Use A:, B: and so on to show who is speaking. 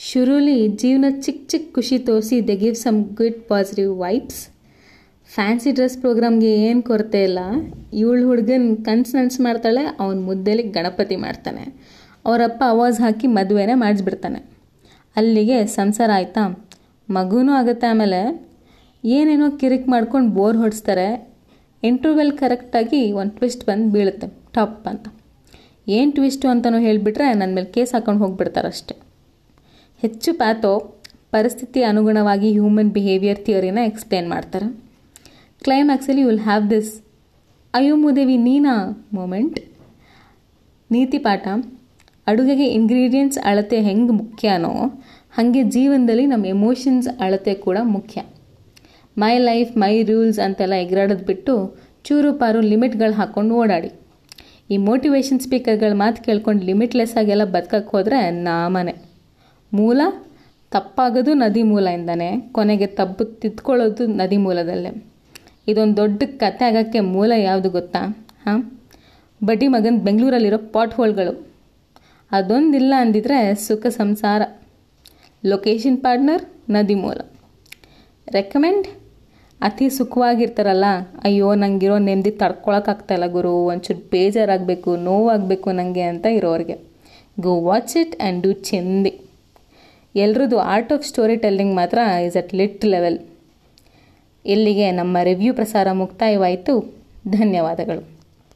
A: ಶುರುಲಿ ಜೀವನ ಚಿಕ್ಕ ಚಿಕ್ಕ ಖುಷಿ ತೋರಿಸಿ ದೆ give some good positive vibes fancy dress ಪ್ರೋಗ್ರಾಮ್ಗೆ ಏನು ಕೊರತೆ ಇಲ್ಲ. ಇವಳು ಹುಡುಗನ ಕನ್ಸು ನನ್ಸು ಮಾಡ್ತಾಳೆ, ಅವನ ಮುದ್ದೆಲಿ ಗಣಪತಿ ಮಾಡ್ತಾನೆ. ಅವರಪ್ಪ ಅವಾಜ್ ಹಾಕಿ ಮದುವೆನೇ ಮಾಡಿಸ್ಬಿಡ್ತಾನೆ. ಅಲ್ಲಿಗೆ ಸಂಸಾರ ಆಯಿತಾ? ಮಗುನೂ ಆಗುತ್ತೆ ಆಮೇಲೆ. ಏನೇನೋ ಕಿರಿಕ್ ಮಾಡ್ಕೊಂಡು ಬೋರ್ ಹೊಡಿಸ್ತಾರೆ. ಇಂಟರ್ವೆಲ್ ಕರೆಕ್ಟಾಗಿ ಒಂದು ಟ್ವಿಸ್ಟ್ ಬಂದು ಬೀಳುತ್ತೆ. ಟಾಪ್ ಅಂತ. ಏನು ಟ್ವಿಸ್ಟು ಅಂತಲೂ ಹೇಳಿಬಿಟ್ರೆ ನನ್ನ ಮೇಲೆ ಕೇಸ್ ಹಾಕೊಂಡು ಹೋಗ್ಬಿಡ್ತಾರೆ ಅಷ್ಟೆ ಹೆಚ್ಚು ಪ್ಯಾಥೋ ಪರಿಸ್ಥಿತಿ ಅನುಗುಣವಾಗಿ ಹ್ಯೂಮನ್ ಬಿಹೇವಿಯರ್ ಥಿಯರಿನ ಎಕ್ಸ್ಪ್ಲೇನ್ ಮಾಡ್ತಾರೆ. ಕ್ಲೈಮ್ಯಾಕ್ಸಲ್ಲಿ ವಿಲ್ ಹ್ಯಾವ್ ದಿಸ್ ಅಯೋಮುದೇವಿ ನೀನಾ ಮೂಮೆಂಟ್ ನೀತಿ ಪಾಠ. ಅಡುಗೆಗೆ ಇಂಗ್ರೀಡಿಯೆಂಟ್ಸ್ ಅಳತೆ ಹೆಂಗೆ ಮುಖ್ಯನೋ ಹಾಗೆ ಜೀವನದಲ್ಲಿ ನಮ್ಮ ಎಮೋಷನ್ಸ್ ಅಳತೆ ಕೂಡ ಮುಖ್ಯ. ಮೈ ಲೈಫ್ ಮೈ ರೂಲ್ಸ್ ಅಂತೆಲ್ಲ ಎಗರಾಡೋದು ಬಿಟ್ಟು ಚೂರು ಪಾರು ಲಿಮಿಟ್ಗಳು ಹಾಕ್ಕೊಂಡು ಓಡಾಡಿ. ಈ ಮೋಟಿವೇಶನ್ ಸ್ಪೀಕರ್ಗಳ ಮಾತು ಕೇಳ್ಕೊಂಡು ಲಿಮಿಟ್ಲೆಸ್ ಆಗೆಲ್ಲ ಬದುಕಕ್ಕೆ ಹೋದರೆ ನಾಮನೆ ಮೂಲ ತಪ್ಪಾಗೋದು ನದಿ ಮೂಲದಿಂದನೇ ಕೊನೆಗೆ ತಪ್ಪು ತಿದ್ಕೊಳ್ಳೋದು ನದಿ ಮೂಲದಲ್ಲೇ. ಇದೊಂದು ದೊಡ್ಡ ಕತೆ ಆಗೋಕ್ಕೆ ಮೂಲ ಯಾವುದು ಗೊತ್ತಾ? ಹಾಂ? ಬಡ್ಡಿ ಮಗನ ಬೆಂಗಳೂರಲ್ಲಿರೋ ಪಾಟ್ ಹೋಲ್ಗಳು ಅದೊಂದಿಲ್ಲ ಅಂದಿದ್ರೆ ಸುಖ ಸಂಸಾರ. ಲೊಕೇಶನ್ ಪಾರ್ಟ್ನರ್, ನದಿ ಮೂಲ. ರೆಕಮೆಂಡ್? ಅತಿ ಸುಖವಾಗಿರ್ತಾರಲ್ಲ. ಅಯ್ಯೋ, ನಂಗಿರೋ ನೆಮ್ಮದಿ ತಡ್ಕೊಳಕ್ಕಾಗ್ತಾಯಿಲ್ಲ ಗುರು. ಒಂಚೂರು ಬೇಜಾರಾಗಬೇಕು, ನೋವಾಗಬೇಕು ನನಗೆ ಅಂತ ಇರೋರಿಗೆ. Go watch it and do ಚೆಂದಿ. ಎಲ್ರದ್ದು ಆರ್ಟ್ ಆಫ್ ಸ್ಟೋರಿ ಟೆಲ್ಲಿಂಗ್ ಮಾತ್ರ ಈಸ್ ಅಟ್ ಲಿಟ್ ಲೆವೆಲ್ ಇಲ್ಲಿಗೆ ನಮ್ಮ ರಿವ್ಯೂ ಪ್ರಸಾರ ಮುಕ್ತಾಯವಾಯಿತು. ಧನ್ಯವಾದಗಳು.